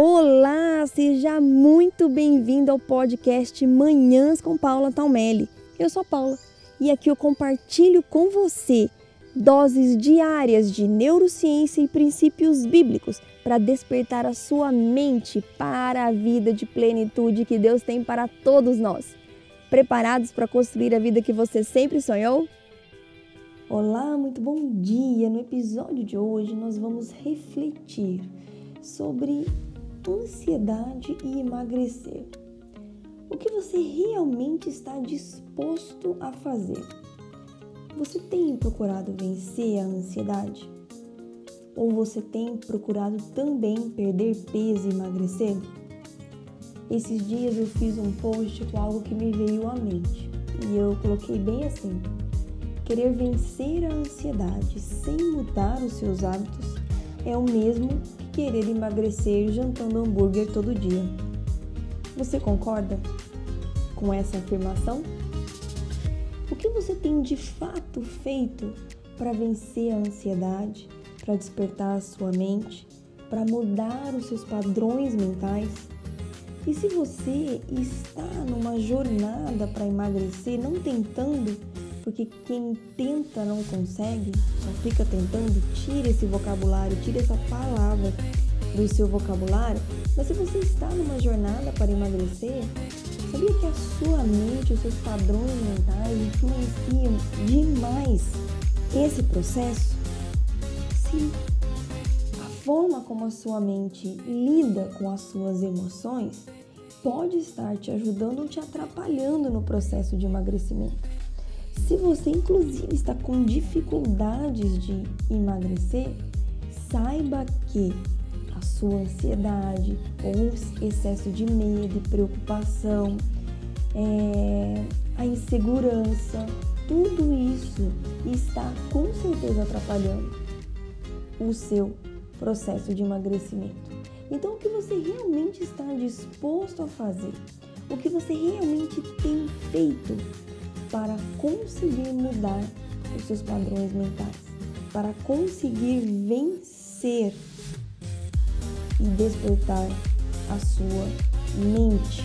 Olá, seja muito bem-vindo ao podcast Manhãs com Paula Talmelli. Eu sou Paula e aqui eu compartilho com você doses diárias de neurociência e princípios bíblicos para despertar a sua mente para a vida de plenitude que Deus tem para todos nós. Preparados para construir a vida que você sempre sonhou? Olá, muito bom dia! No episódio de hoje nós vamos refletir sobre ansiedade e emagrecer. O que você realmente está disposto a fazer? Você tem procurado vencer a ansiedade? Ou você tem procurado também perder peso e emagrecer? Esses dias eu fiz um post com algo que me veio à mente e eu coloquei bem assim: querer vencer a ansiedade sem mudar os seus hábitos é o mesmo querer emagrecer jantando hambúrguer todo dia. Você concorda com essa afirmação? O que você tem de fato feito para vencer a ansiedade, para despertar a sua mente, para mudar os seus padrões mentais? E se você está numa jornada para emagrecer, não tentando, porque quem tenta não consegue, só fica tentando, tira esse vocabulário, tira essa palavra do seu vocabulário. Mas se você está numa jornada para emagrecer, sabia que a sua mente, os seus padrões mentais influenciam demais esse processo? Sim. A forma como a sua mente lida com as suas emoções pode estar te ajudando ou te atrapalhando no processo de emagrecimento. Se você, inclusive, está com dificuldades de emagrecer, saiba que a sua ansiedade ou excesso de medo e preocupação, é, a insegurança, tudo isso está com certeza atrapalhando o seu processo de emagrecimento. Então, o que você realmente está disposto a fazer? O que você realmente tem feito para conseguir mudar os seus padrões mentais, para conseguir vencer e despertar a sua mente.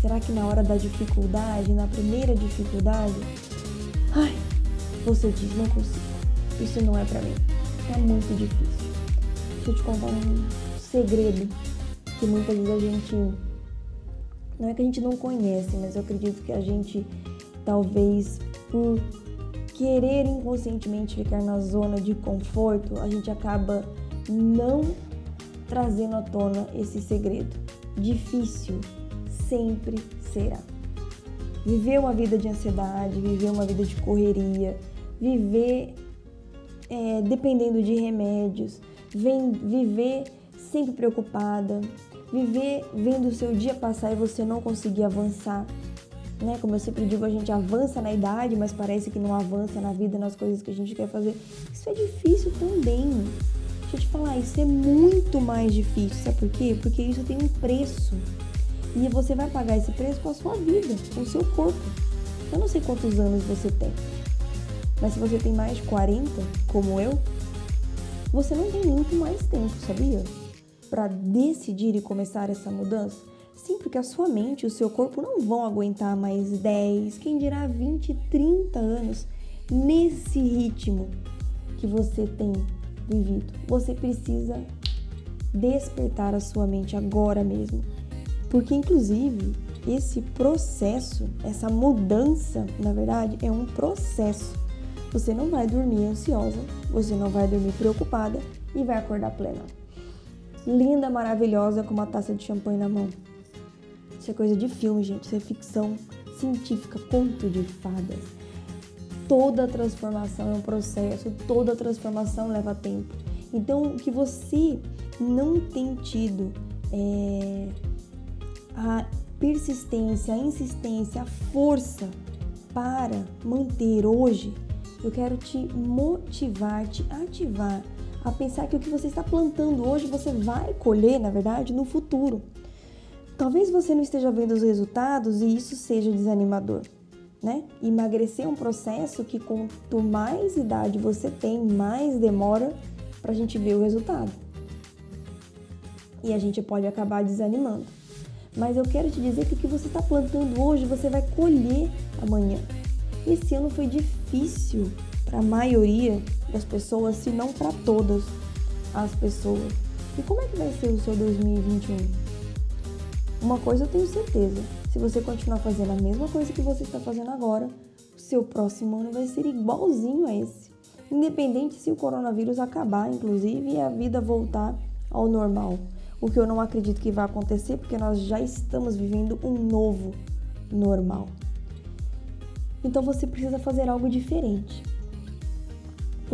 Será que na hora da dificuldade, na primeira dificuldade, ai, você diz não consigo, isso não é para mim, é muito difícil. Deixa eu te contar um segredo que muitas vezes a gente não é que a gente não conhece, mas eu acredito que a gente talvez por querer inconscientemente ficar na zona de conforto, a gente acaba não trazendo à tona esse segredo. Difícil sempre será. Viver uma vida de ansiedade, viver uma vida de correria, viver é, dependendo de remédios, vem, viver sempre preocupada, viver vendo o seu dia passar e você não conseguir avançar. Né? Como eu sempre digo, a gente avança na idade, mas parece que não avança na vida, nas coisas que a gente quer fazer. Isso é difícil também. Deixa eu te falar, isso é muito mais difícil. Sabe por quê? Porque isso tem um preço. E você vai pagar esse preço com a sua vida, com o seu corpo. Eu não sei quantos anos você tem, mas se você tem mais de 40, como eu, você não tem muito mais tempo, sabia? Para decidir e começar essa mudança. Sim, porque a sua mente e o seu corpo não vão aguentar mais 10, quem dirá 20, 30 anos nesse ritmo que você tem vivido. Você precisa despertar a sua mente agora mesmo. Porque, inclusive, esse processo, essa mudança, na verdade, é um processo. Você não vai dormir ansiosa, você não vai dormir preocupada e vai acordar plena. Linda, maravilhosa, com uma taça de champanhe na mão. Isso é coisa de filme, gente. Isso é ficção científica, conto de fadas. Toda transformação é um processo, toda transformação leva tempo. Então, o que você não tem tido é a persistência, a insistência, a força para manter hoje, eu quero te motivar, te ativar a pensar que o que você está plantando hoje você vai colher, na verdade, no futuro. Talvez você não esteja vendo os resultados e isso seja desanimador né? Emagrecer é um processo que quanto mais idade você tem, mais demora para a gente ver o resultado. e a gente pode acabar desanimando. Mas eu quero te dizer que o que você está plantando hoje você vai colher amanhã. Esse ano foi difícil para a maioria das pessoas, se não para todas as pessoas. E como é que vai ser o seu 2021? Uma coisa eu tenho certeza: se você continuar fazendo a mesma coisa que você está fazendo agora, o seu próximo ano vai ser igualzinho a esse. Independente se o coronavírus acabar, inclusive, e a vida voltar ao normal. O que eu não acredito que vai acontecer, porque nós já estamos vivendo um novo normal. Então você precisa fazer algo diferente.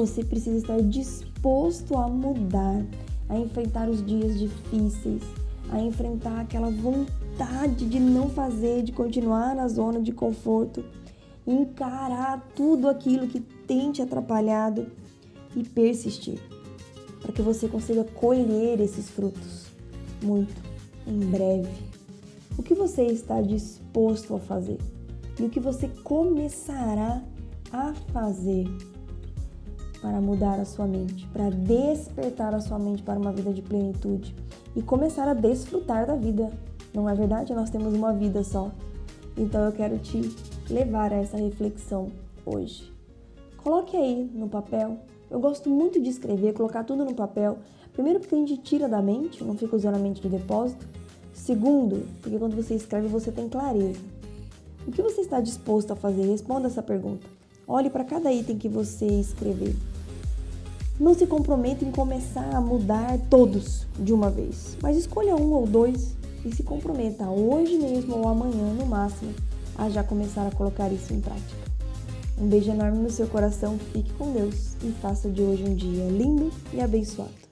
Você precisa estar disposto a mudar, a enfrentar os dias difíceis, a enfrentar aquela vontade de não fazer, de continuar na zona de conforto, encarar tudo aquilo que tem te atrapalhado e persistir, para que você consiga colher esses frutos muito em breve. O que você está disposto a fazer e o que você começará a fazer para mudar a sua mente, para despertar a sua mente para uma vida de plenitude e começar a desfrutar da vida. Não é verdade? Nós temos uma vida só. Então eu quero te levar a essa reflexão hoje. Coloque aí no papel. Eu gosto muito de escrever, colocar tudo no papel. Primeiro, porque a gente tira da mente, não fica usando a mente de depósito. Segundo, porque quando você escreve você tem clareza. O que você está disposto a fazer? Responda essa pergunta. Olhe para cada item que você escrever. Não se comprometa em começar a mudar todos de uma vez, mas escolha um ou dois e se comprometa hoje mesmo ou amanhã no máximo a já começar a colocar isso em prática. Um beijo enorme no seu coração, fique com Deus e faça de hoje um dia lindo e abençoado.